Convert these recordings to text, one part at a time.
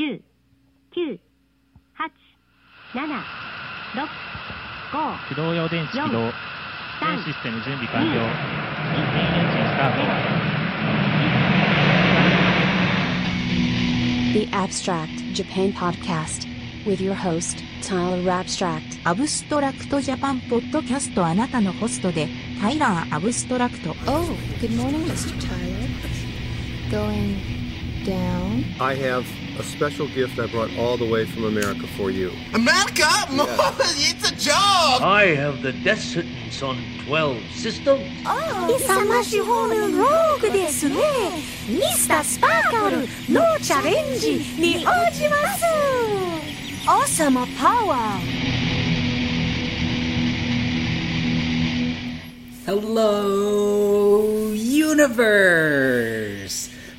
10、9、8、7、6、5、駆動用電池起動全システム準備完了インテンエンジンスタート The Abstract Japan Podcast with your host, Tyler Abstract. アブストラクトジャパンポッドキャストあなたのホストでタイラー・アブストラクト Oh, good morning, Mr. Tyler. Going down? I have a special gift I brought all the way from America for you. America? it's a joke! I have the death sentence on 12 systems. 勇ましほるローグですねミスタースパーカルノーチャレンジに応じます王様パワー Hello, universe!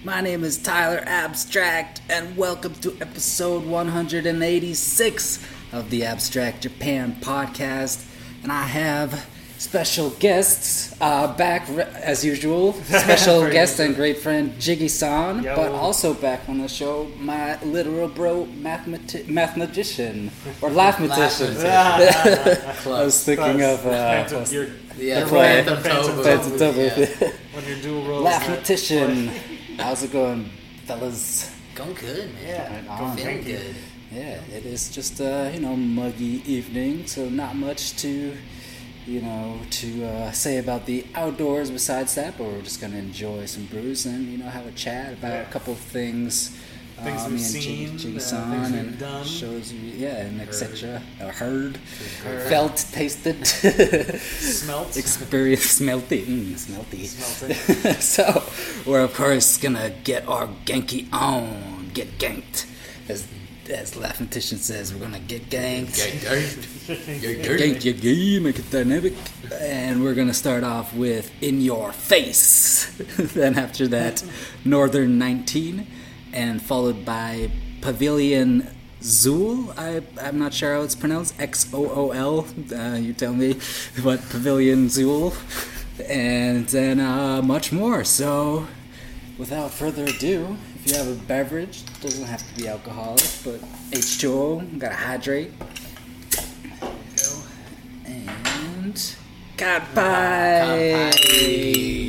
My name is Tyler Abstract, and welcome to episode 186 of the Abstract Japan podcast. And I have special guests uh, back re- as usual. Special guest and great friend Jiggy San, but also back on the show, my literal bro mathemati- mathematician or mathematician. I was thinking of uh, what's- Yeah, play. Phantom. Phantom. Yeah. When you do roles, Mathematician. How's it going, fellas? Going good, man. Right on. Feeling good. Yeah, it is just a you know muggy evening, so not much to you know to uh, say about the outdoors besides that. But we're just gonna enjoy some brews and you know have a chat about a couple of things. Things uh, we've me and Jiggy- seen, Jiggy uh, things we've and done. shows you, yeah, and etc. Or heard, felt, tasted, Smelt. experience, smelty, mm, smelty. Smelting. so we're of course gonna get our Genki on, get ganked. As as Laughnatition says, we're gonna get ganked. Gank your game, make it dynamic. And we're gonna start off with In Your Face. then after that, Northern 19, and followed by Pavilion Xool. I, I'm not sure how it's pronounced. X O O L. Uh, you tell me. But Pavilion Xool. And then uh, much more. So, without further ado, if you have a beverage, doesn't have to be alcoholic, but H2O, gotta hydrate. And Kanpai! Yeah.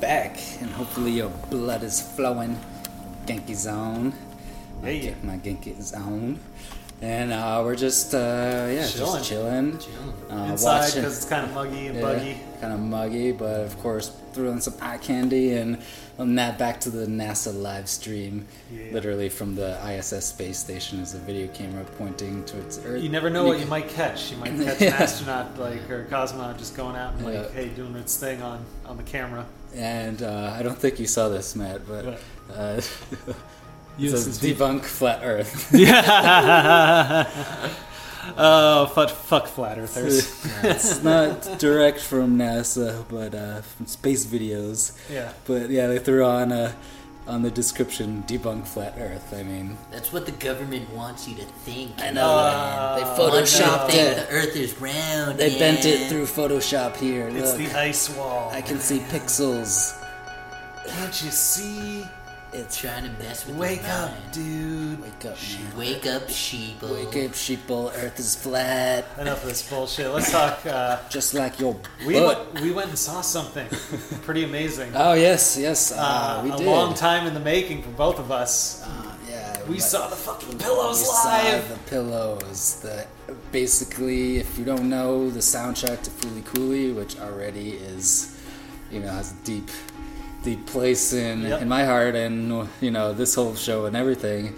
Back, and hopefully your blood is flowing. Genki Zone. My, Yeah, yeah. My Genki Zone. And uh, we're just, uh, yeah, Chilling. just chilling. Uh, Inside because it's kind of muggy and buggy. Kind of muggy, but of course, threw in some eye candy and on that back to the NASA live stream, Yeah. literally from the ISS space station, is a video camera pointing towards Earth. You never know what you might catch. You might catch Yeah. an astronaut like or a cosmonaut just going out and like, Yeah. hey, doing its thing on on the camera. And uh, I don't think you saw this, Matt, but uh, Yes, it says it's deep. debunk flat Earth. Yeah. Oh, fuck, fuck flat earthers. it's not direct from NASA, but uh, from space videos. Yeah. But yeah, they threw on uh, on the description debunk flat Earth. I mean, That's what the government wants you to think. I know. man. They Wants you photoshopped it. The Earth is round. they bent it through Photoshop here. It's Look, the ice wall. I can see pixels. Can't you see? It's trying to mess with Wake up, mind. dude. Wake up, man. Wake up, sheeple. Wake up, sheeple. Earth is flat. Enough of this bullshit. Let's talk. Uh, Just like your we butt. went, we went and saw something pretty amazing. Oh yes, yes. Uh, Uh, we a did. long time in the making for both of us. yeah, we but- saw the fucking pillows We live. Saw the pillows. The basically, if you don't know, the soundtrack to Foolie Cooley, which already is, you know, has a deep, place in Yep. in my heart, and you know, this whole show and everything.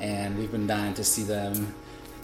And we've been dying to see them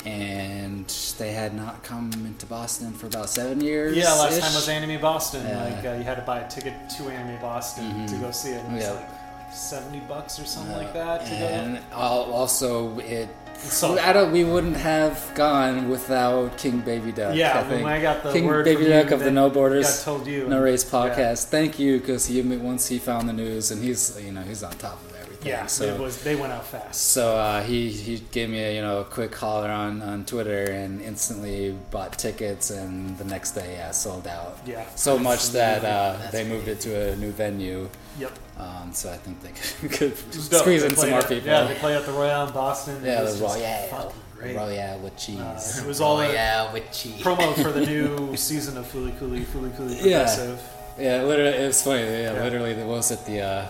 and they had not come into Boston for about seven years. Yeah, last time was Anime Boston. Yeah. Like uh, you had to buy a ticket to Anime Boston to Mhm. go see it. And it was Yeah. like seventy bucks or something like that to and also it. So- I don't. We wouldn't have gone without King Baby Duck. Yeah, I think. when. I got the King word Baby from Duck of the No Borders, God told you No and- Race yeah. podcast. Thank you, because he once he found the news, and he's you know he's on top of everything. Yeah, so it was. They went out fast. So uh, he he gave me a you know a quick holler on, on Twitter and instantly bought tickets and the next day yeah sold out. Yeah. So much that uh, they moved it to a new venue. Yep. Um, so I think they could, It was squeeze They in some more at- people. Yeah, they play at the Royale in Boston. Yeah, it was the just Royale. Royale with cheese. Uh, it was all Royale with cheese. promo for the new season of Fooly Cooley, Fooly Cooley Yeah. Progressive. Yeah, literally, it was funny. Yeah, Yeah. literally, there was it the, uh,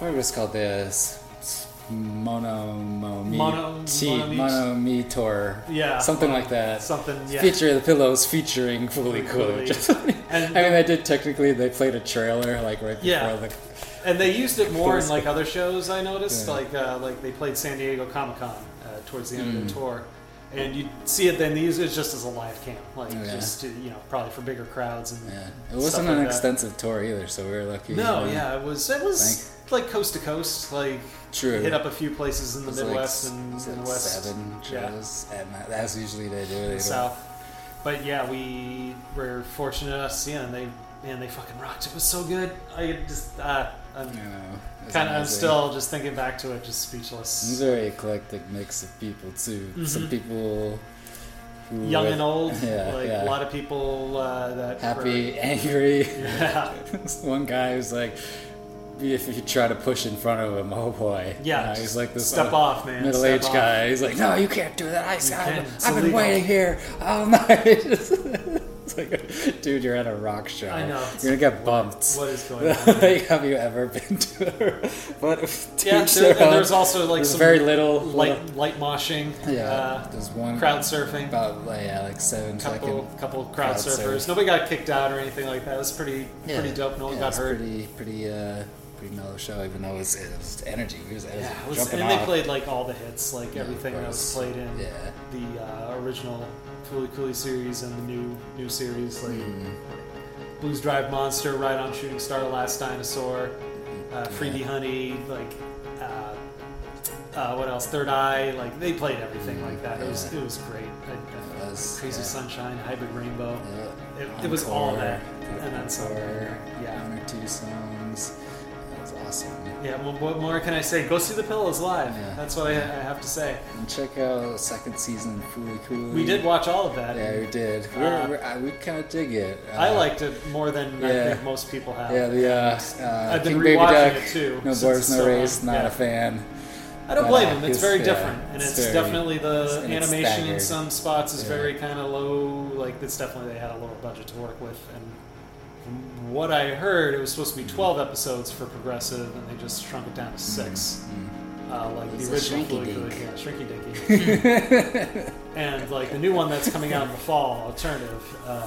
I what it's called, the s- s- Mono Mo Me Mono- Mono Mono Me Tour. Yeah, something like that. something, yeah. Feature the pillows featuring Fully Cooley. Cooley. I mean, they did technically. They played a trailer like right before Yeah. the. And they used it more in like other shows. I noticed, Yeah. like uh, like they played San Diego Comic Con uh, towards the end of the Mm. tour, and you see it. Then they use it just as a live cam, like Yeah. just to, you know probably for bigger crowds and Yeah, it wasn't like an that. extensive tour either, so we were lucky. No, uh, yeah, it was it was like coast to coast, like True. hit up a few places in the was like Midwest and in the West, Seven yeah, and as usually they do. They the South. But yeah, we were fortunate enough to see them. and they man they fucking rocked. It was so good. I just uh, I'm. Kind of I'm still just thinking back to it, just speechless. It's a very eclectic mix of people too. Some Mhm. people Young were- and old, yeah, like yeah. a lot of people uh, that happy, were- angry. Yeah. One guy who's like, if you try to push in front of him, oh boy. Yeah, know, he's like this step uh, off, man, middle-aged step guy. He's like, no, you can't do that. I I've, I've been illegal." waiting here all night. it's like, dude, you're at a rock show. I know. You're gonna get bumped. what is going on? have you ever been to a But Yeah, there, and there's also like there's some very little light little- light moshing. Yeah, uh, there's one crowd surfing. About like, yeah, like seven couple second couple crowd, surf. surfers. Nobody got kicked out or anything like that. It was pretty Yeah. pretty dope. No one Yeah, got hurt. Pretty pretty uh pretty mellow show, even though it was, it was energy. It was, it was Yeah, it was, and they played like all the hits, like Yeah, everything that was played in Yeah. the uh, original Fooly Cooley series and the new new series, like Mm. Blues Drive Monster, Ride on Shooting Star, Last Dinosaur, uh, Freebie Honey, like uh, uh, what else? Third Eye, like they played everything like that. It was it was great. I, I- It was, Crazy yeah. Sunshine, Hybrid Rainbow. Yeah. It, it was all that, and then some. Yeah. One or two songs. That was awesome. Yeah, well, what more can I say? Go see the Pillows live. Yeah. That's what I, I have to say. And check out second season of Fooly Cooley. We did watch all of that. Yeah, we did. We're, Uh, we're, I, we kind of dig it. I Uh, liked it more than I think most people have. Yeah, the uh, uh, I've been King Baby rewatching Duck, it too. No it's No so Race. long. Not Yeah. a fan. I don't blame uh, him. It's very yeah, different, and it's, very- definitely the animation in some spots is Yeah. very kind of low. Like it's definitely they had a lower budget to work with, and from what I heard, it was supposed to be twelve episodes for Progressive, and they just shrunk it down to 6 Uh, like It's the original Fooly yeah, Shrinky Dinky. and like the new one that's coming out in the fall, Alternative, uh,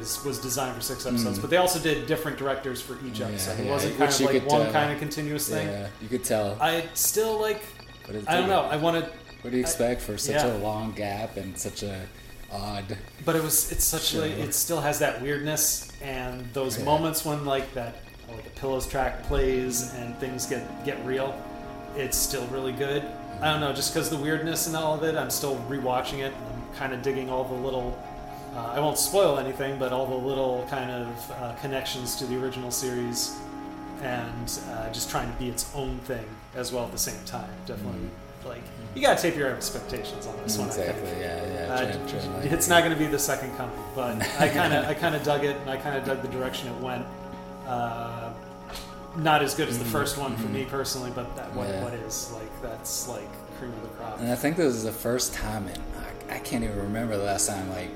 is was designed for six episodes, Mm. but they also did different directors for each Yeah, episode. It wasn't kind of like one tell. kind of continuous thing. Yeah, you could tell. I still like. I don't know. I wanted. What do you I- expect for such yeah. a long gap and such a odd? But it was. It's such show? like it still has that weirdness and those Yeah. moments when like that like a pillows track plays and things get get real. It's still really good. I don't know, just because the weirdness and all of it, I'm still rewatching it. And I'm kind of digging all the little. Uh, I won't spoil anything, but all the little kind of uh, connections to the original series, and uh, just trying to be its own thing as well at the same time. Definitely, like you gotta tape your expectations on this one. Exactly. Yeah, yeah. Uh, try- try to like- it's not going to be the second coming, but I kind of I kind of dug it, and I kind of dug the direction it went. Uh, not as good as the first one for me personally, but that what, Mm-hmm. Yeah. what is like that's like cream of the crop. And I think this is the first time, and I, I can't even remember the last time. Like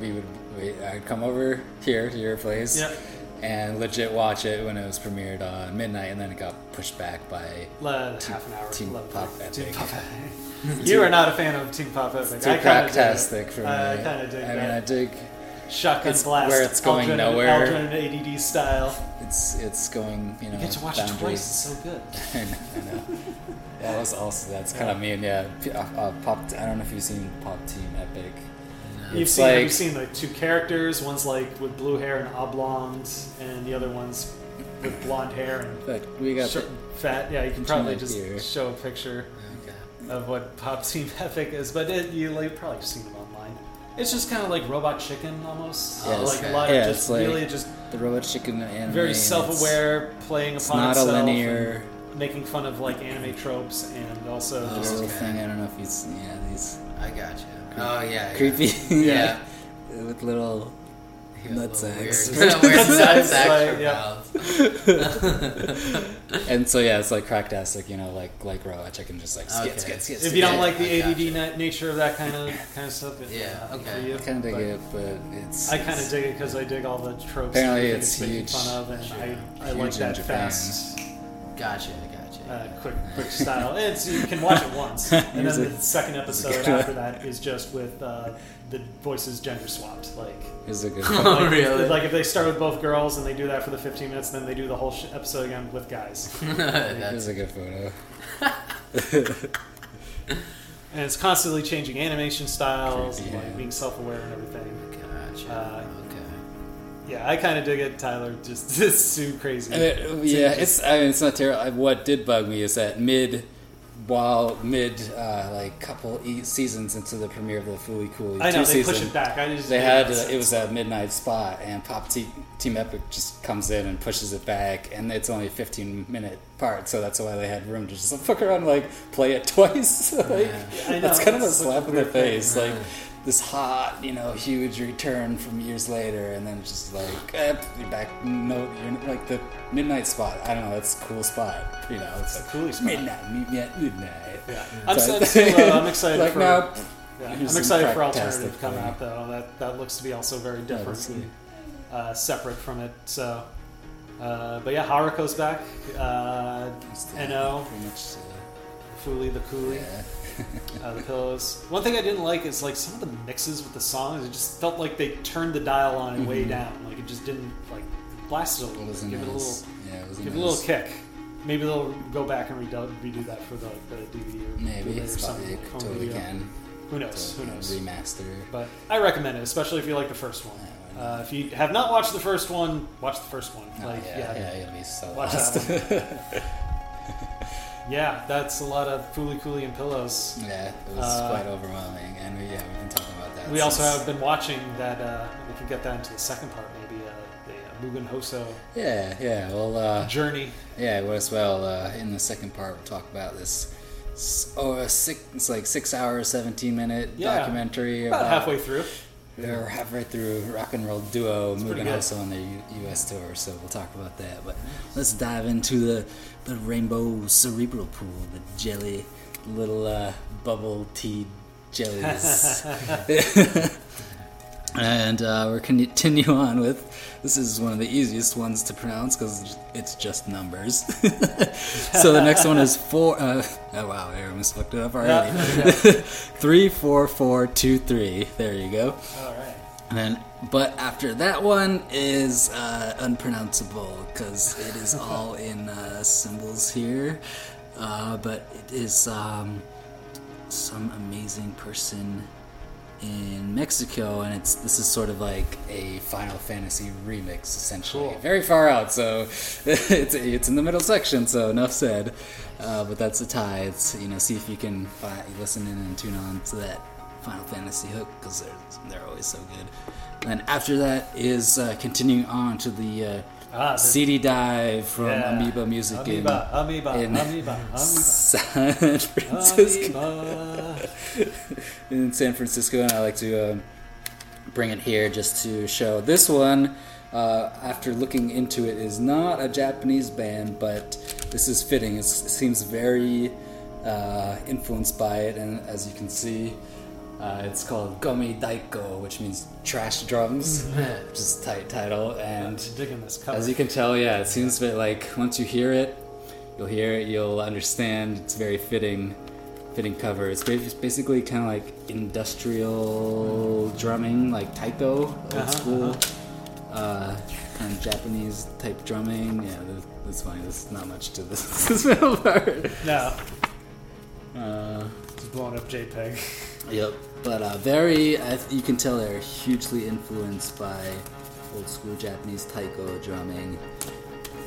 we would, we, I'd come over here to your place, Yep. And legit watch it when it was premiered on midnight, and then it got pushed back by half an hour. Team Pop minutes. Team Epic. Pop Epic. you are not a fan of Team Pop Epic. Too I kind of cracktastic for me. I kind of dig I mean, that. I dig. shotgun It's blast. where it's going Aldrin, nowhere. Aldrin ADD style. It's it's going you know You get to watch boundaries. it twice. It's so good. I know. I know. That was also that's kind of mean. Yeah, uh, uh, pop. I don't know if you've seen Pop Team Epic. You've It's seen, have you like- seen the two characters? One's like with blue hair and oblongs, and the other one's with blonde hair and But we got short, fat. Yeah, you can probably just here? show a picture of what Pop Team Epic is, but it, you like probably seen them online. It's just kind of like Robot Chicken almost. Uh, yeah, like it's- a lot yeah, of it's just like really just the Robot Chicken anime. very self-aware, playing it's upon not a itself, and linear- making fun of like anime tropes, and also The just little thing. I don't know if he's. Yeah, these. I got you. Oh yeah. yeah. Creepy. Yeah. With little nutsacks. weird- weird nutsacks Like, yeah. and so yeah, it's like cracktastic, you know, like like raw I can just like skit, Okay. skit, skit. If you don't like the ADD gotcha. nature of that kind of kind of stuff, it's Yeah, uh, not okay. for you. I kind of dig but it, but it's. I kind of it's dig it because I dig all the tropes. Apparently and it's everything huge. fun of, and I, I Huge like that Japan. fast, Gotcha. Gotcha. uh, quick, quick style. It's you can watch it once, and then the second episode after that is just with uh, the voices gender swapped. Like, It's a good. Oh, like, really? like if they start with both girls and they do that for the 15 minutes, then they do the whole sh- episode again with guys. Here's That's a good photo. And it's constantly changing animation styles, Creepy, and, like yeah. being self-aware and everything. gotcha. Uh, okay. Yeah, I kind of dig it. Tyler just it's too crazy. Yeah, it's. I mean, it's not terrible. What did bug me is that mid, while mid, uh, like couple e- seasons into the premiere of the Fully Cooley I know two they season, push it back. I just they it had uh, it was a midnight spot, and Pop Te- Team Epic just comes in and pushes it back, and it's only a 15 minute part, so that's why they had room to just fuck around, like play it twice. like, I know, that's kind of a a slap in the weird thing. face, like. This hot, you know, huge return from years later, and then just like, eh, you're back. No, you're like the midnight spot. I don't know. That's a cool spot. You know, it's like Cooley spot. midnight, midnight, midnight. Yeah, I'm, So- so, still, uh, I'm excited like for. now, yeah, I'm excited for cracktastic alternative coming thing. out though. That that looks to be also very different, let's and, uh, separate from it. So, uh, but yeah, Haruko's back. Uh, No, Pretty much, uh, Foolie the Coolie, yeah. uh, the pillows. One thing I didn't like is like some of the mixes with the songs. It just felt like they turned the dial on it way down. Like it just didn't like blast it a little It Give it a little. Yeah, it Give it a little kick. Maybe they'll go back and redo, redo that for the, the DVD or Maybe or it's something. probably like home totally video. can. Who knows? Who knows? Remaster. But I recommend it, especially if you like the first one. Uh, if you have not watched the first one, watch the first one. Oh, Like, yeah, yeah, yeah, be so Watch lost. that yeah, that's a lot of Fooly Cooly and pillows. yeah, it was Uh, quite overwhelming, and we, yeah, we've been talking about that. We also have been watching that. Uh, we can get that into the second part, maybe uh, the uh, Mugen Hoso Yeah, yeah. Well, uh, journey. yeah. Well, as well, uh, in the second part, we'll talk about this. Oh, a six, it's like six hour, seventeen minute Yeah, documentary About about halfway through. They're halfway through rock and roll duo pretty Mugen. Hoso on their U- U.S. tour, so we'll talk about that. But let's dive into the the rainbow cerebral pool, the jelly, little uh, bubble tea jellies. and uh, we're continue on with this is one of the easiest ones to pronounce because it's just numbers. so the next one is four. Uh, oh wow, I almost fucked it up already. Three, four, four, two, three. There you go. All right. And then, but after that one is uh, unpronounceable because it is all in uh, symbols here. Uh, but it is um, some amazing person in Mexico, and it's this is sort of like a Final Fantasy remix, essentially. Cool. Very far out, so it's it's in the middle section. So enough said. Uh, but that's a tie. It's you know, see if you can find, listen in and tune on to that Final Fantasy hook because they're they're always so good. And after that is uh, continuing on to the, uh, Ah, CD dive from Yeah. Amoeba Music Amoeba, in, Amoeba, in Amoeba, Amoeba. San Francisco. In San Francisco, and I like to um, bring it here just to show this one. Uh, after looking into it, is not a Japanese band, but this is fitting. It's, it seems very uh, influenced by it, and as you can see, uh, it's called Gomi Daiko, which means trash drums, which is a tight title. And digging this cover. as you can tell, yeah, it seems that like once you hear it, you'll hear it, you'll understand. It's very fitting, fitting cover. It's basically kind of like industrial drumming, like taiko, old Uh-huh, school, uh, kind of Japanese type drumming. Yeah, that's funny. There's not much to this, this middle part. No. Uh, Blowing up JPEG. Yep. But uh, very, I th- you can tell they're hugely influenced by old school Japanese taiko drumming,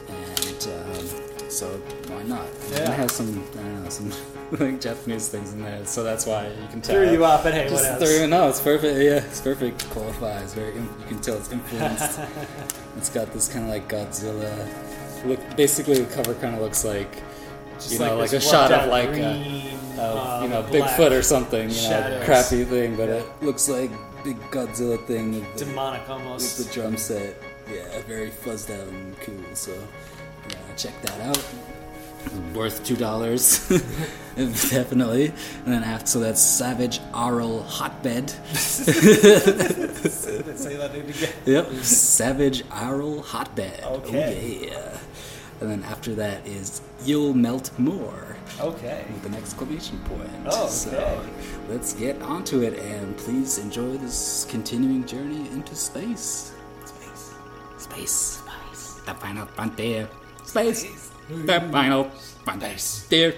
and um, so why not? Yeah. It has some, I don't know, some like Japanese things in there, so that's why you can tell. Threw you off, but hey, Just what else? threw- no, it's perfect. Yeah, it's perfect. Qualifies. Very, you can tell it's influenced. it's got this kind of like Godzilla look. Basically, the cover kind of looks like. Just you know, like like, a shot of like a, of, um, you know Bigfoot or something, you know, shadows. crappy thing, but it looks like big Godzilla thing with the, Demonic almost. with the drum set. Yeah, very fuzzed out and cool. So yeah, check that out. Worth two dollars, definitely. And then after, so that's Savage Aural Hotbed. Say that name again. Yep, Savage Aural Hotbed. Okay. Oh, yeah. And then after that is You'll Melt More. Okay. With an exclamation point. Oh, okay. So let's get onto it and please enjoy this continuing journey into space. Space. Space. Space. The final frontier. Space. The final frontier.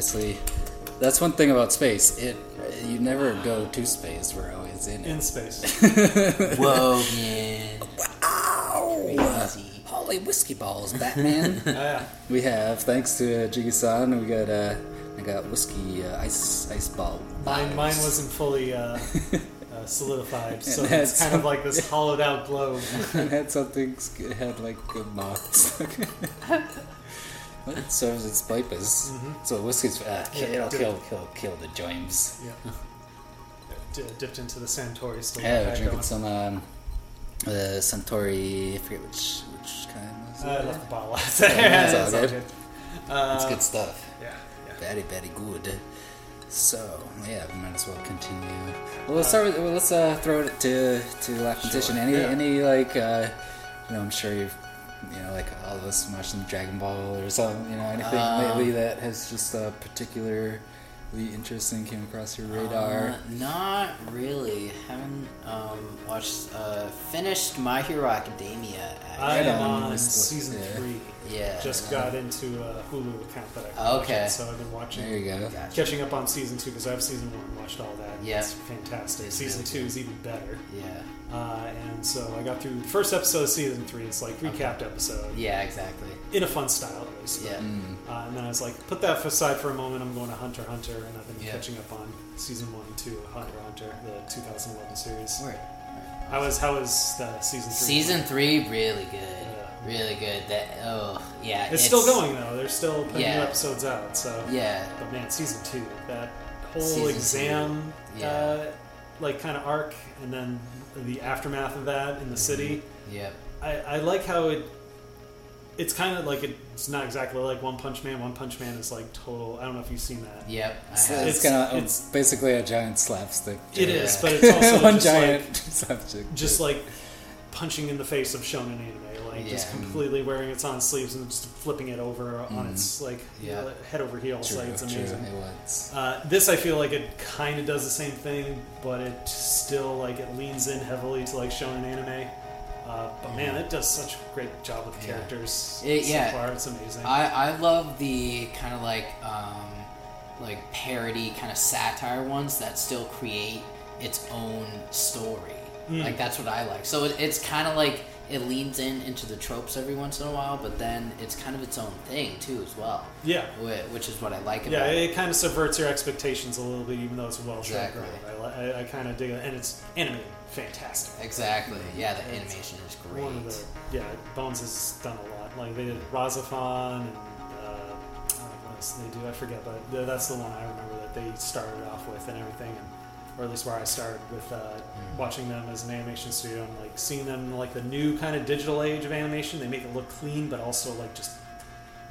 Obviously. That's one thing about space. It you never go to space. We're always in it. In space. Whoa, man. Crazy. Holy whiskey balls, Batman. Oh, yeah. We have, thanks to Jiggy-san, we got uh, I got whiskey uh, ice ice ball. Mine, mine wasn't fully uh, uh, solidified, so It had it's kind of like this hollowed out globe. it had something. It had like good moths. Well, it serves its purpose. Mhm. So whiskey's uh, Yeah, it'll dip- kill kill kill the James. Yeah. D- dipped into the Suntory still. Yeah, we're drinking some um, uh, Suntory. I forget which which kind was it. I left the bottle out there. it's all all good. good. Uh, it's good stuff. yeah, yeah. Very very good. So yeah, we might as well continue. Well, let's start with. Well, let's uh, throw it to to La competition. Any yeah. any like uh, you know, I'm sure you've you know like all of us watching Dragon Ball or something. You know, anything Um, lately that has just uh, particularly interesting came across your radar. Uh, not really. Haven't um, watched. Uh, finished My Hero Academia. I Actually. am on Let's- season yeah. three. Yeah. Just got into a Hulu account that I Okay. so I've been watching. There you go. Gotcha. Catching up on season two because I have season one, watched all that. Yeah. It's fantastic. It's season really two is even better. Yeah. Uh, and so I got through the first episode of season three. It's like recapped episode Yeah. Exactly. in a fun style, at least. Yeah. Mm. Uh, and then I was like, put that aside for a moment. I'm going to Hunter Hunter, and I've been Yeah. catching up on season one and two of Hunter Hunter, the 2011 series. Word. How was how was the season three? Season three, really good. Yeah. Really good. That. Oh, yeah. It's, still going though. They're still putting new episodes out. So Yeah. But man, season two, that whole Season exam, yeah. uh, like kind of arc, and then the aftermath of that in the city. Yeah. I, I like how it. It's kind of like it's not exactly like One Punch Man. One Punch Man is like total. I don't know if you've seen that. Yep. So it's, It's- kind of it's- it's basically a giant slapstick. It joke. is, but it's also one just giant like- slapstick. Just like punching in the face of shonen anime, like just Yeah. completely wearing its on sleeves and just flipping it over on its like Yeah. head over heels. True, like it's true, amazing. It was. Uh, this I feel like it kind of does the same thing, but it still like it leans in heavily to like shonen anime. Uh, but man, it does such a great job with the Yeah. characters It- so yeah. far. It's amazing. I, I love the kind of like um, like parody kind of satire ones that still create its own story. Mm. Like that's what I like. So it, it's kind of like it leans in into the tropes every once in a while, but then it's kind of its own thing too as well. yeah, Whi- Which is what I like about yeah, it. it kind of subverts your expectations a little bit, even though it's well shot Exactly. I, I, I kind of dig it, and it's animated fantastic. Exactly. Yeah, the animation is great. One of the yeah, Bones has done a lot. Like they did RahXephon and uh, I don't know what else they do. I forget, but that's the one I remember that they started off with and everything, and or at least where I started with uh, Mm. watching them as an animation studio and like seeing them like the new kind of digital age of animation. They make it look clean, but also like just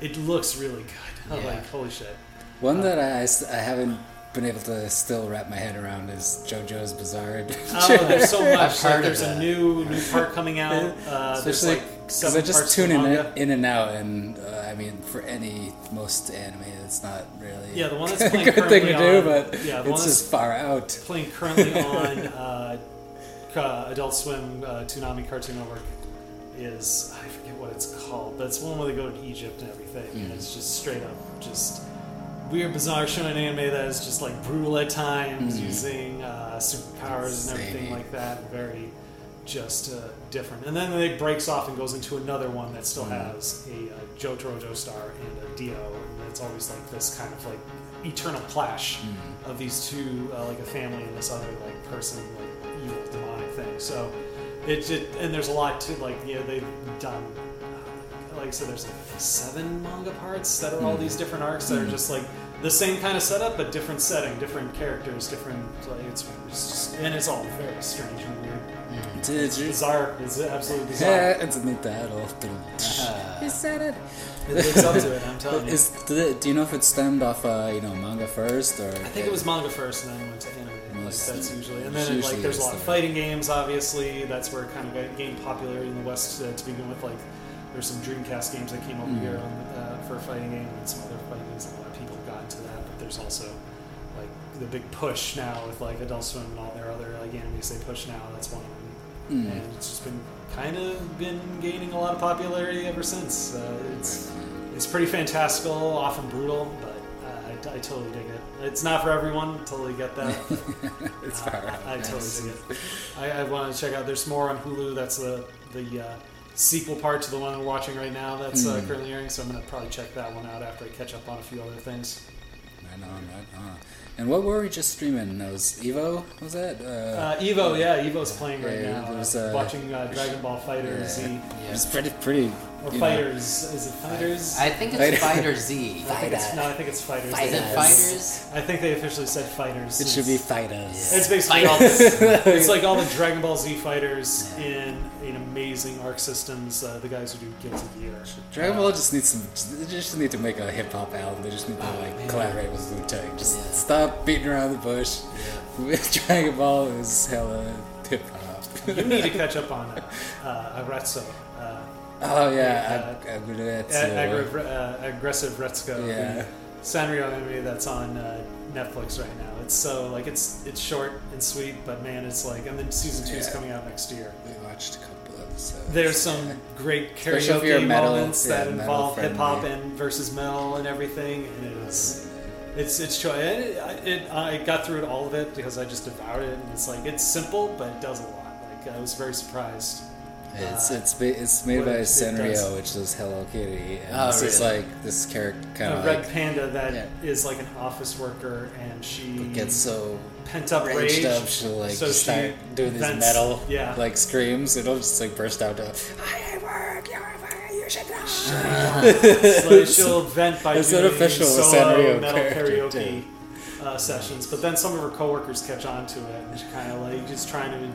it looks really good. Yeah. like holy shit. One that I, I haven't been able to still wrap my head around is JoJo's Bizarre Adventure. Oh, there's so much. Like, there's a new new part coming out. Uh, there's Especially like because I just parts to tune the in, in and out, and uh, I mean, for any most anime, it's not really Yeah, the one that's a playing good thing to do, on- but yeah, the it's just far out. playing currently on uh, Adult Swim uh, Toonami Cartoon Network is I forget what it's called, but it's one where they go to Egypt and everything, and it's just straight up just weird, bizarre shonen anime that is just like brutal at times, using uh, superpowers and everything like that. Very just uh, different. And then it breaks off and goes into another one that still has a, uh Jotaro Joestar and a Dio, and it's always like this kind of like eternal clash of these two, uh, like a family and this other like person, like evil demonic thing. So it, it and there's a lot to like yeah they've done. uh, Like I said, there's like seven manga parts that are all these different arcs that are just like the same kind of setup but different setting, different characters, different. Like, it's, it's just, and it's all very strange and weird. It's, it's, Bizarre. It's absolutely bizarre. yeah, it's a new title. Uh, Is that it? It lives up to it. I'm telling you. Is, it, do you know if it stemmed off, uh, you know, manga first, or I think it was manga first, and then went to anime. Like Most- that's usually, and it's then like there's a is lot of fighting games. Obviously, that's where it kind of gained popularity in the West uh, to begin with. Like there's some Dreamcast games that came over Mm. here on, uh, for a fighting game, and some other fighting games. And a lot of people got into that. But there's also like the big push now with like Adult Swim and all their other like animes they push now. That's one of them, Mm. and it's just been kind of been gaining a lot of popularity ever since. Uh, it's it's pretty fantastical, often brutal, but uh, I, I totally dig it. It's not for everyone. Totally get that. it's Uh, far. I, I totally dig it. I, I want to check out. There's more on Hulu. That's the the uh, sequel part to the one we're watching right now. That's uh, Hmm. currently airing. So I'm gonna probably check that one out after I catch up on a few other things. Right on, right on. And what were we just streaming? That was Evo? Was that? Uh, Evo, yeah, Evo's playing right yeah, now. was, uh, uh, watching uh, Dragon Ball Fighter yeah. Z. It's pretty, pretty. Or you know, Fighters. Is it Fighters? I think it's Fighter Z. I think it's, no, I think it's Fighters. Is it Fighters? I think they officially said Fighters. It should be Fighters. It's basically all this. it's like all the Dragon Ball Z fighters in in amazing arc systems. Uh, the guys who do Guilty Gear. Dragon Ball just needs some. They just need to make a hip hop album. They just need to Oh, like collaborate with Wu Tang. Just stop beating around the bush. Dragon Ball is hella hip hop. you need to catch up on uh, uh, Arezzo. Uh, Oh, yeah, uh, Ag- Aggretsuko. Ag- Aggra- uh, aggressive Retsuko. Yeah. the Sanrio anime that's on uh, Netflix right now. It's so like it's it's short and sweet, but man, it's like and then season two is coming out next year. We watched a couple episodes. There's some great if you're karaoke metal- moments that yeah, metal involve hip hop and versus metal and everything, and it's it's it's cho- it, it I got through it all of it because I just devoured it, and it's like it's simple, but it does a lot. Like I was very surprised. It's it's it's made by. Sanrio, which is Hello Kitty, and Oh, it's just really? like this character kind a of red like panda that is like an office worker, and she gets so pent up rage. up, she'll like so just she start doing these vents- metal yeah. like screams. It'll just like burst out to I work, you're fire, you should know. so she'll vent by It's doing unofficial solo Sanrio metal karaoke uh, sessions. But then some of her coworkers catch on to it, and she kind of like just trying to,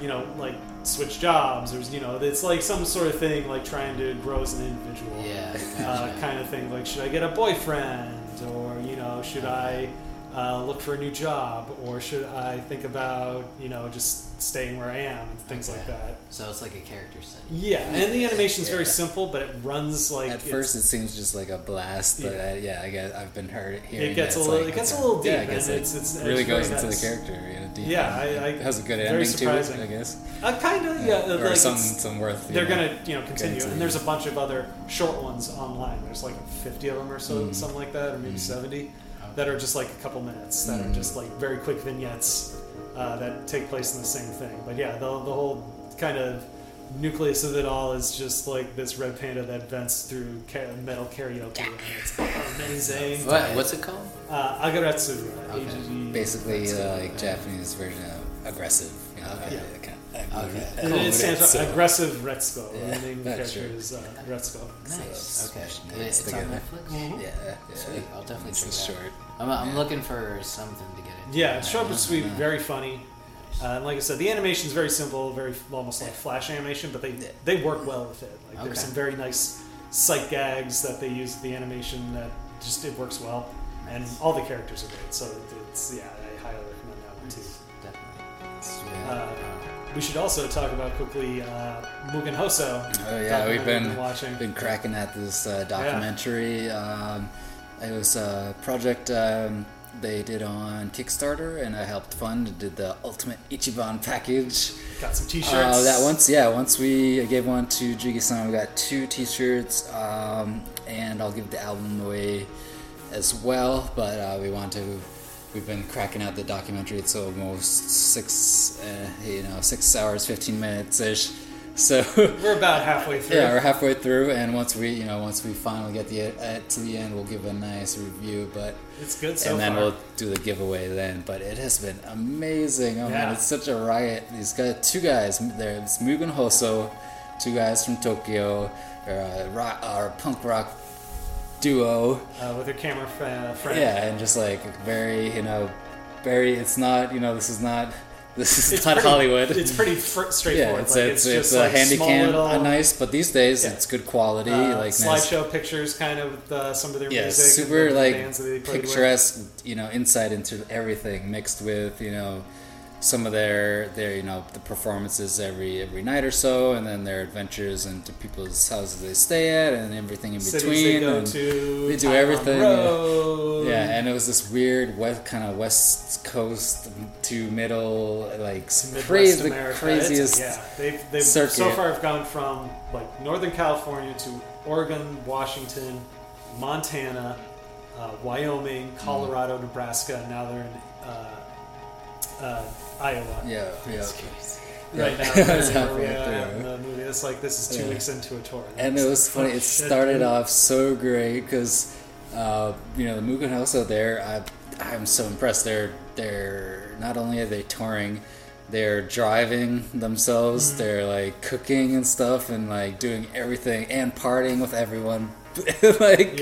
you know, like switch jobs or you know, it's like some sort of thing like trying to grow as an individual. Yeah, uh, kind of thing. Like, should I get a boyfriend, or you know, should I uh, look for a new job, or should I think about you know just staying where I am and things like that. So it's like a character set. Yeah, and the animation is very simple, but it runs like At first, it seems just like a blast, but Yeah. I, yeah, I guess I've been heard hearing It gets that a little- like- it gets a little deep, Yeah, I guess and it it's- it's- really it's goes into nice. the character. You know, deep Yeah, and I- I- it has a good very ending to it, surprising. I guess. Uh, kind of, yeah. or like some some worth. They're know, gonna, you know, continue, and there's a bunch of other short ones online. There's like 50 of them or so, Mm. something like that, or maybe 70, that are just like a couple minutes. That are just like very quick vignettes uh, that take place in the same thing. But yeah, the the whole kind of nucleus of it all is just like this red panda that vents through ka- metal karaoke, and it's amazing. What- what's it called? Uh, Agaretsu. Okay. Basically uh, like Japanese version of aggressive. You know, Okay. kind of- kind of- Okay. And it stands for aggressive Retsuko. Yeah, the main that's character true. is uh, Retsuko. Nice. Okay. smash It- nails It's on together. Netflix. Mhm. Yeah, yeah. Sweet. I'll definitely It's check a that short. out. I'm, I'm looking for something to get into. Yeah, it's short but sweet, very funny. Uh, and like I said, the animation is very simple, very almost like flash animation, but they they work well with it. Like there's some very nice sight gags that they use the animation that just it works well, and all the characters are great. So it's yeah, I highly recommend that one too. Definitely. Uh, we should also talk about quickly uh, Mugen Hoso. Oh yeah, we've documentary been watching. been cracking at this uh, documentary. Um, it was a project um, they did on Kickstarter, and I helped fund. And did the Ultimate Ichiban package. Got some T-shirts. Uh, that once, yeah, once we I gave one to Jigi-san, we got two T-shirts, um, and I'll give the album away as well. But uh, we want to. We've been cracking out the documentary. It's almost six, uh, you know, six hours, fifteen minutes ish. So We're about halfway through. yeah, we're halfway through, and once we, you know, once we finally get the uh, to the end, we'll give a nice review. But It's good so and then far. we'll do the giveaway then. But it has been amazing. Oh Yeah. man, it's such a riot. These guys, two guys, there's Mugen Hoso, two guys from Tokyo, or a rock, or a punk rock duo. uh, with her camera fa- friend. Yeah, and just like very, you know, very. It's not, you know, this is not. This is It's not pretty- Hollywood. it's pretty fr- straightforward. Yeah, it's Like, it's, it's it's, just a like handy cam, little- uh, nice, but these days Yeah. it's good quality, Uh, like nice slideshow pictures, kind of with uh, some of their yeah, music. super like bands that they played with. picturesque, you know, insight into everything mixed with you know some of their their you know the performances every every night or so, and then their adventures into people's houses they stay at, and everything in Cities between. they go and to, they do everything. road. Yeah, and it was this weird west kind of west coast to middle like Midwest crazy the America. It's- craziest yeah, they've, they've so circuit. far have gone from like Northern California to Oregon, Washington, Montana, uh, Wyoming, Colorado, Nebraska, now they're in uh, uh, Iowa. Yeah, yeah. Right now, Yeah. they're It's halfway where we're at through. the movie. It's like this is two Yeah. weeks into a tour. And it was funny. It Shit, started off so great because, uh, you know, the Mugen Hoso. There, I, I'm so impressed. They're they're not only are they touring, they're driving themselves. Mm-hmm. They're like cooking and stuff, and like doing everything and partying with everyone, like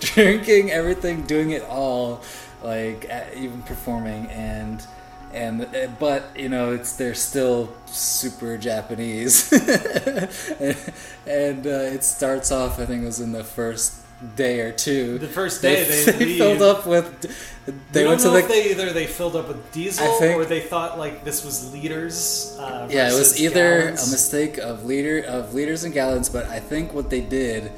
drinking everything, doing it all, like even performing and. And uh, but you know it's they're still super Japanese, and uh, it starts off. I think it was in the first day or two. The first day they, leave. filled up with. They we went to the. if they either they filled up with diesel I think- or they thought like this was liters. Uh, yeah, it was either gallons. a mistake of liter of liters and gallons, but I think what they did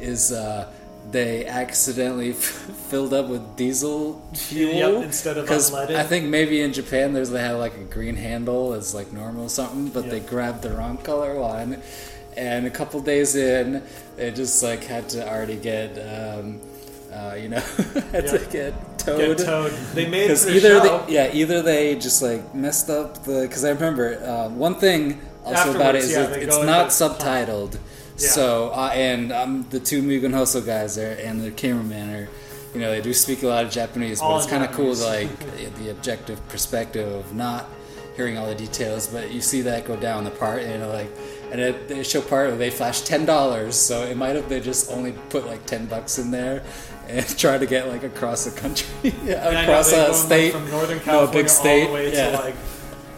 is uh, they accidentally filled up with diesel fuel Yep, instead of unleaded. I think maybe in Japan there's they have like a green handle as like normal or something, but they grabbed the wrong color one. And a couple days in, they just like had to already get, um, uh, you know, had to get towed. Get towed. They made it 'Cause for the either. They, yeah, either they just like messed up the. Because I remember uh, one thing also about it is Afterwards, yeah, it, it's not subtitled. Yeah. So uh, and um, the two Mugen Hoso guys there and the cameraman are, you know, they do speak a lot of Japanese, but All it's kind of cool, like the objective perspective of not hearing all the details. But you see that go down the part, and you know, like, and it, they show part where they flash ten dollars, so it might have they just only put like ten bucks in there. And try to get like across the country, Yeah, across a like, state, from Northern no, California big state, all the way yeah. to like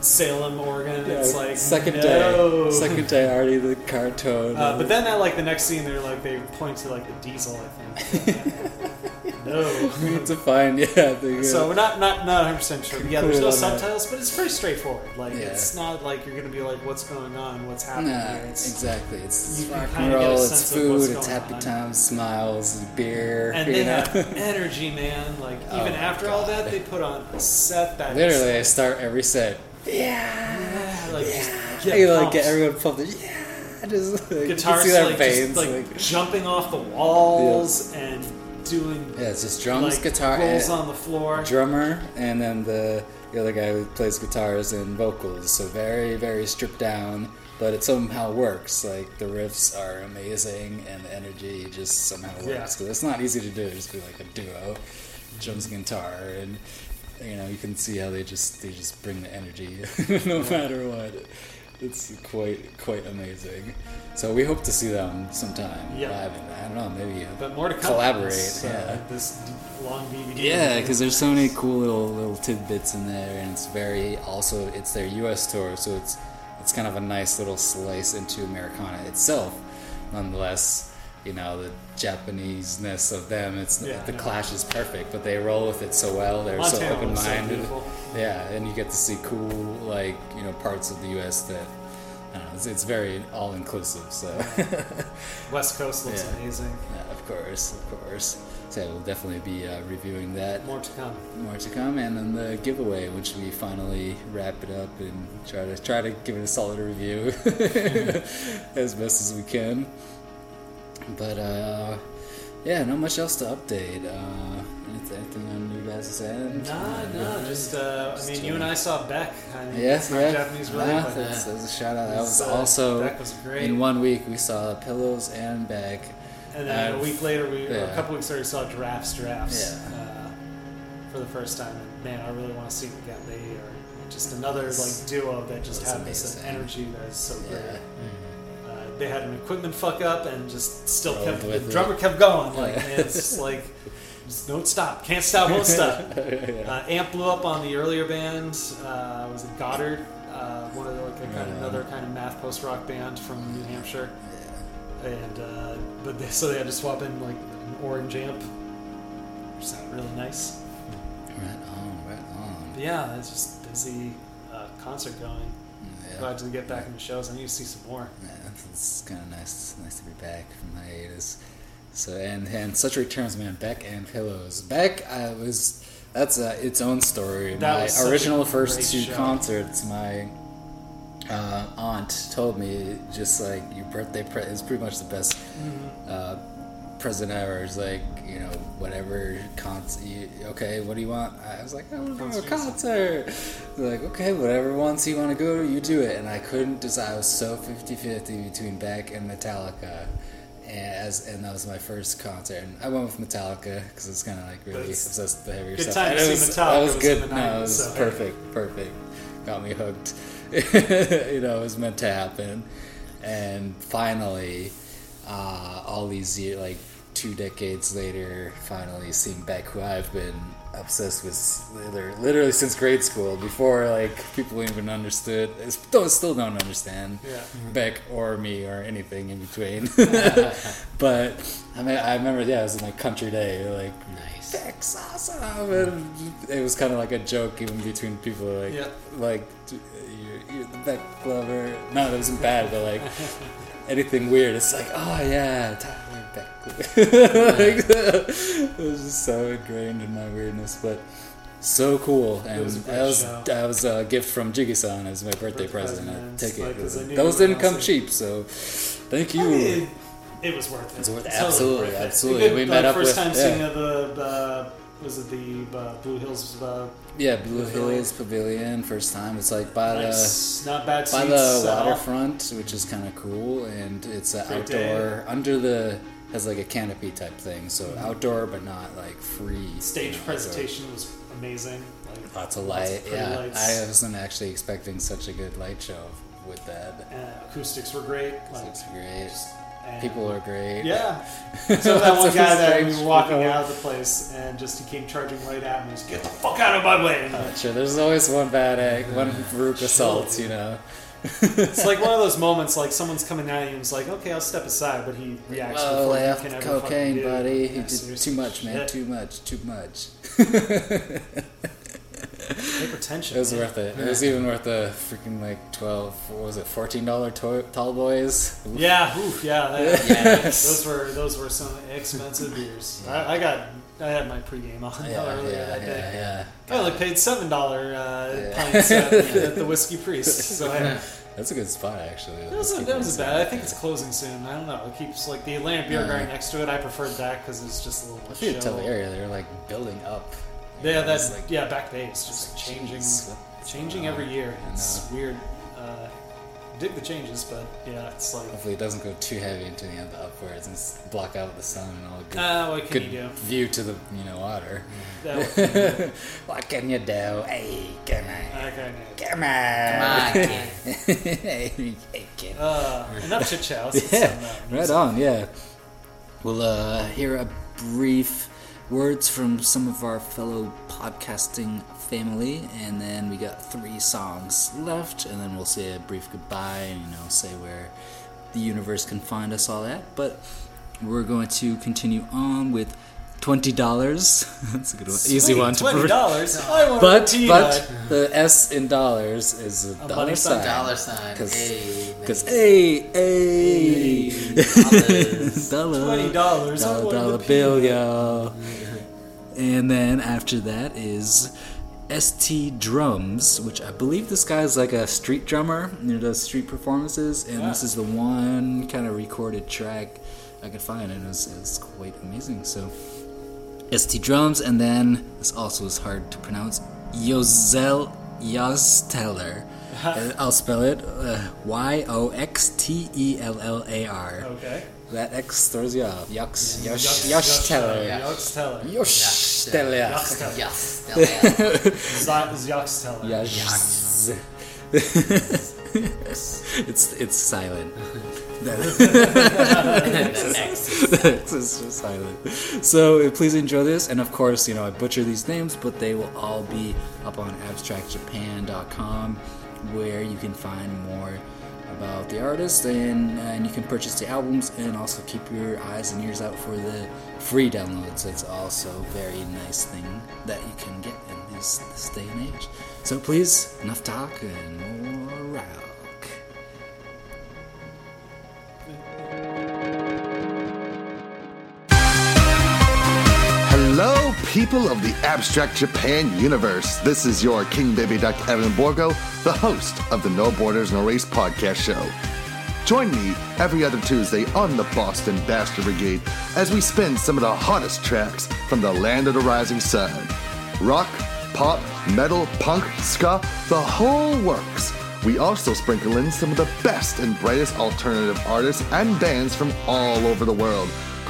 Salem, Oregon. Yeah, it's like second no. day, second day already the car towed. Uh, but then at like the next scene, they're like they point to like the diesel. I think. no. we need to find yeah. So we're not not not 100 percent sure. Yeah, there's no subtitles, but it's pretty straightforward. Like Yeah. it's not like you're gonna be like, what's going on, what's happening Nah, here. It's, exactly. It's rock and kinda get a roll. It's food. It's happy times, smiles, beer. and they know? have energy, man. Like Oh even my after all that, they put on a set that Literally, I start every set. Yeah, like just Yeah, get you like get everyone pumped. Yeah, just like, you see their like, veins. just, like, jumping off the walls and doing yeah, it's just drums, like, guitar, rolls eh, on the floor. drummer, and then the the other guy who plays guitars and vocals. So very, very stripped down, but it somehow works. Like the riffs are amazing, and the energy just somehow works. Yeah. Because it's not easy to do. Just be like a duo, drums and guitar, and you know you can see how they just they just bring the energy no matter what. It's quite quite amazing. So we hope to see them sometime. Yeah. live. I don't know, maybe But more to collaborate. This, uh, yeah. this long DVD. Yeah, because there's so many cool little little tidbits in there, and it's very also it's their U.S. tour, so it's it's kind of a nice little slice into Americana itself. Nonetheless, you know the Japanese-ness of them. It's Yeah, the clash is perfect, but they roll with it so well. They're so Montana so open-minded. beautiful. yeah, and you get to see cool like you know parts of the U.S. that. I know, it's, it's very all inclusive, so West Coast looks Yeah. amazing. Yeah, of course, of course. So we'll definitely be uh, reviewing that. More to come. More to come, and then the giveaway, which we finally wrap it up and try to try to give it a solid review as best as we can. But uh, yeah, not much else to update. Uh, anything, on you guys' end? Nah, no, just uh, I mean, you and I saw Beck. I mean, Yeah, it's not yeah. Japanese related, Ah, but that's, that's a shout out. That was uh, also Beck was great. in one week. We saw pillows and Beck. And then Uh, a week later, we or yeah. a couple weeks later, we saw Giraffes, Giraffes Yeah. uh, for the first time. And man, I really want to see them again. They are just another like duo that just have this energy that is so great. Yeah. They had an equipment fuck up and just still Rolled kept the with it. drummer kept going. Like Yeah. it's just like just don't stop, can't stop, won't stop. Yeah. Uh, Amp blew up on the earlier band. Uh, was it Goddard? Uh, one of the, like a kind of another kind of math post rock band from New Hampshire. And uh, but they, so they had to swap in like an orange amp, which sounded really nice. Right on, right on. But yeah, it's just busy uh, concert going. Yeah. Glad to get back into shows. I need to see some more. Yeah, it's kind of nice, nice to be back from hiatus. So and and such returns, man. Beck and pillows. Beck, I was that's uh, its own story. That my original first two show. concerts, my uh, aunt told me just like your birthday. Pre- is pretty much the best Mm-hmm. uh, president ever is like, you know, whatever concert. You, okay, what do you want? I was like, I want to go to a concert. They're like, okay, whatever ones you want to go to, you do it. And I couldn't decide. I was so 50-50 between Beck and Metallica. And, as, and that was my first concert, and I went with Metallica because it's kind of like really That's obsessed with the heavier good stuff. time And to was, Metallica That was was good. no, 90s, it was so- perfect, perfect. Got me hooked. you know, it was meant to happen, and finally, uh, all these years, like two decades later, finally seeing Beck, who I've been obsessed with literally, literally since grade school. Before like people even understood, don't still don't understand Yeah. Mm-hmm. Beck or me or anything in between. but I mean, I remember, yeah, it was in like country day, like Nice. Beck's awesome, and it was kind of like a joke even between people, like Yeah. like you're, the Beck lover. No, that wasn't bad, but like anything weird, it's like, oh yeah, Tyler Beck. like, it was just so ingrained in my weirdness, but so cool. And was a that was show. that was a gift from Jiggy-san as my birthday Birthday present. A present, ticket. like, I Those didn't come cheap, so thank you. I mean, it was worth it. Totally absolutely, worth it. absolutely. The We met like, up first with- time yeah. seeing the, the was it the uh, Blue Hills uh, yeah, Blue Hills Pavilion, first time. It's like by nice, not bad the by seats the all. waterfront, which is kind of cool, and it's an outdoor under the has like a canopy type thing, so Mhm. outdoor but not like free. Stage you know, outdoor. presentation was amazing. Like, Lots of light. yeah, lights. I wasn't actually expecting such a good light show with that. Uh, acoustics were great. Like, Looks great. And- People are great. Yeah. So that one guy that we were walking out of the place and just he came charging right at me. Just get the fuck out of my way. Uh, sure, there's always one bad egg, one Farouk assault, you know. it's like one of those moments like someone's coming at you and it's like, okay, I'll step aside, but he reacts Well, before lay off can the cocaine, buddy. Yeah, He did seriously. too much, man. Too much. Too much. Hypertension. It was man. worth it. It was even worth the freaking like twelve. What was it? Fourteen dollar to- tall boys. Oof. Yeah, oof, yeah, that, those were those were some expensive beers. I, I got I had my pregame on Yeah, earlier yeah, that day. yeah. I only paid seven dollar uh, Yeah. pints at, at the Whiskey Priest. So I, That's a good spot, actually. that wasn't that wasn't bad. I think it's closing soon. I don't know. It keeps like the Atlantic Beer Yeah. Garden next to it. I preferred that because it's just a little. I think the area they're like building up. Yeah, that's like- yeah. Back Bay is just like, changing, what's changing every year. It's know. weird. Uh, dig the changes, but yeah, it's like Hopefully, it doesn't go too heavy into the end upwards and block out the sun and all the good, Ah, what can good you do? view to the you know water. Yeah, what can you do? what can you do? Hey, come on, Okay. come on, Come on, kid. hey, hey, kid. Uh, enough chit chat. Yeah, uh, right on. Yeah, we'll uh, hear a brief words from some of our fellow podcasting family, and then we got three songs left, and then we'll say a brief goodbye, and you know, say where the universe can find us, all that. But we're going to continue on with twenty dollars. That's a good one, easy one to $20? prov- I want a But but the S in dollars is a, A dollar sign. Dollar sign. Because Hey, because hey hey dollars. dollar $20, I dollar bill y'all. And then after that is ST Drums, which I believe this guy's like a street drummer. He does street performances, and this is the one kind of recorded track I could find, and it was, it was quite amazing. So ST Drums, and then this also is hard to pronounce. Yozel Yosteller. Uh, I'll spell it uh, Y O X T E L L A R. Okay. That X throws you off. Yox, Yox- Yosh, Yosh Yosteller. Yoxteller. Yosteller. Yoxteller. Yes. Z- Yoxteller. Yosh. It's it's silent. The X It's just silent. So please enjoy this, and of course, you know I butcher these names, but they will all be up on abstractjapan.com, where you can find more about the artist, and and you can purchase the albums, and also keep your eyes and ears out for the free downloads. It's also a very nice thing that you can get in this this day and age. So please, enough talk and more rock. People of the Abstract Japan universe. This is your King Baby Duck Evan Borgo, the host of the No Borders No Race podcast show. Join me every other Tuesday on the Boston Bastard Brigade as we spin some of the hottest tracks from the land of the rising sun. Rock, pop, metal, punk, ska, the whole works. We also sprinkle in some of the best and brightest alternative artists and bands from all over the world,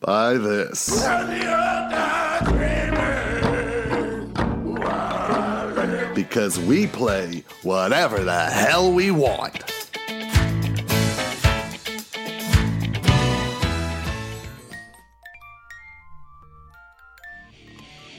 by this. Because we play whatever the hell we want.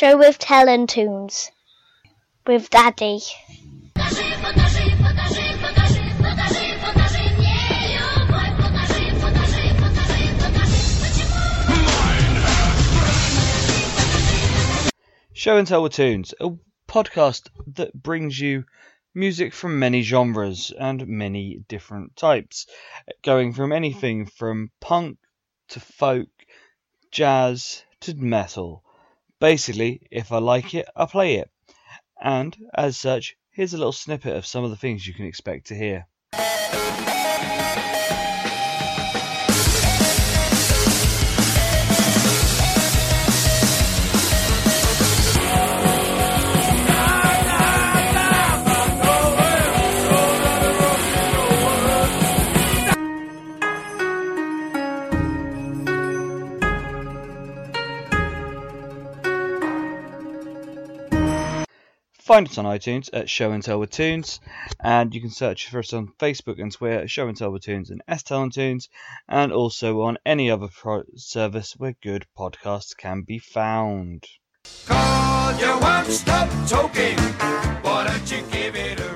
Show with Tunes with Daddy. Show and Tell with Tunes, a podcast that brings you music from many genres and many different types, going from anything from punk to folk, jazz to metal. Basically, if I like it, I play it. And, as such, here's a little snippet of some of the things you can expect to hear. Find us on iTunes at Show and Tell with Tunes, and you can search for us on Facebook and Twitter at Show and Tell with Tunes and S Tell and Tunes, and also on any other pro- service where good podcasts can be found. Cause you won't stop talking. Why don't you give it a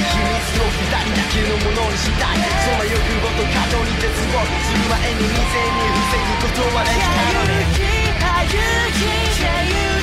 ない。秘密の左だけのものにしたいその欲望と過度に絶望する前に未然に防ぐことはできたのに Don't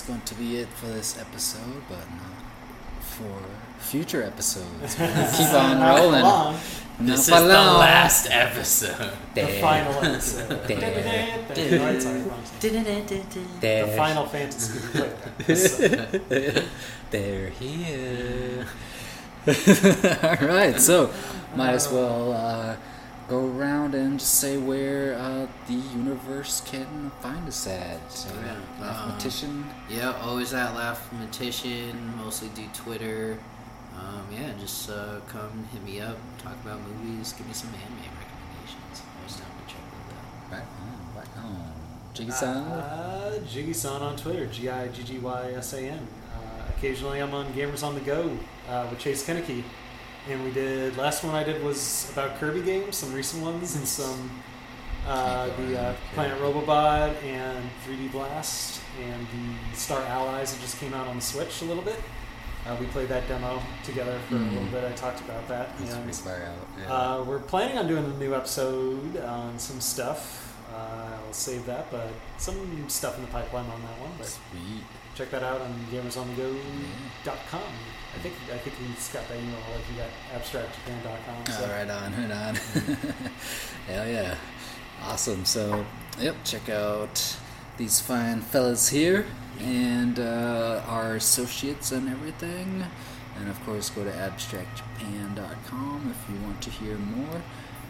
is going to be it for this episode, but not for future episodes. Keep on rolling. long. Not This for is the long. last episode. The final episode. There. No, it's already wrong. There. The Final Fantasy. episode. They're here. Alright, so might as well uh, go around and just say where uh, the universe can find us at. So, Yeah, mathematician. Um, yeah, always at Mathematician. Mostly do Twitter. Um, yeah, just uh, come hit me up, talk about movies, give me some anime recommendations. Always down to check that out. Right on, right on. Jiggy-san? Uh, Jiggy-san on Twitter, G I G G Y S A N. Uh, occasionally I'm on Gamers on the Go uh, with Chase Kennecke. And we did, last one I did was about Kirby games, some recent ones, and some, uh, the uh, Planet Robobot and 3D Blast, and the Star Allies that just came out on the Switch a little bit. Uh, we played that demo together for a Mm. little bit. I talked about that. That's and, out, yeah. uh, we're planning on doing a new episode on some stuff. Uh, I'll save that, but some stuff in the pipeline on that one. But Sweet. check that out on gamersonthego.com. I think I think he's got that email like you got abstractjapan.com. So. Oh, right on, right on. Hell yeah. Awesome. So, yep, check out these fine fellas here and uh, our associates and everything. And of course, go to abstractjapan.com if you want to hear more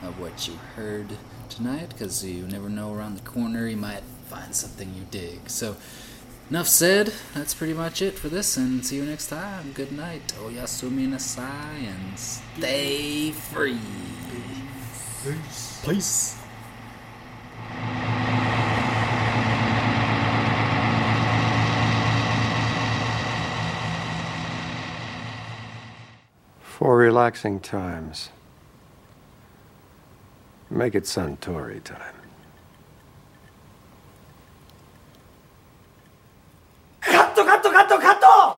of what you heard tonight, because you never know around the corner you might find something you dig. So, enough said. That's pretty much it for this, and see you next time. Good night. Oyasumi nasai, and stay free. Peace. Peace. For relaxing times. Make it Suntory time. カットカットカットカット！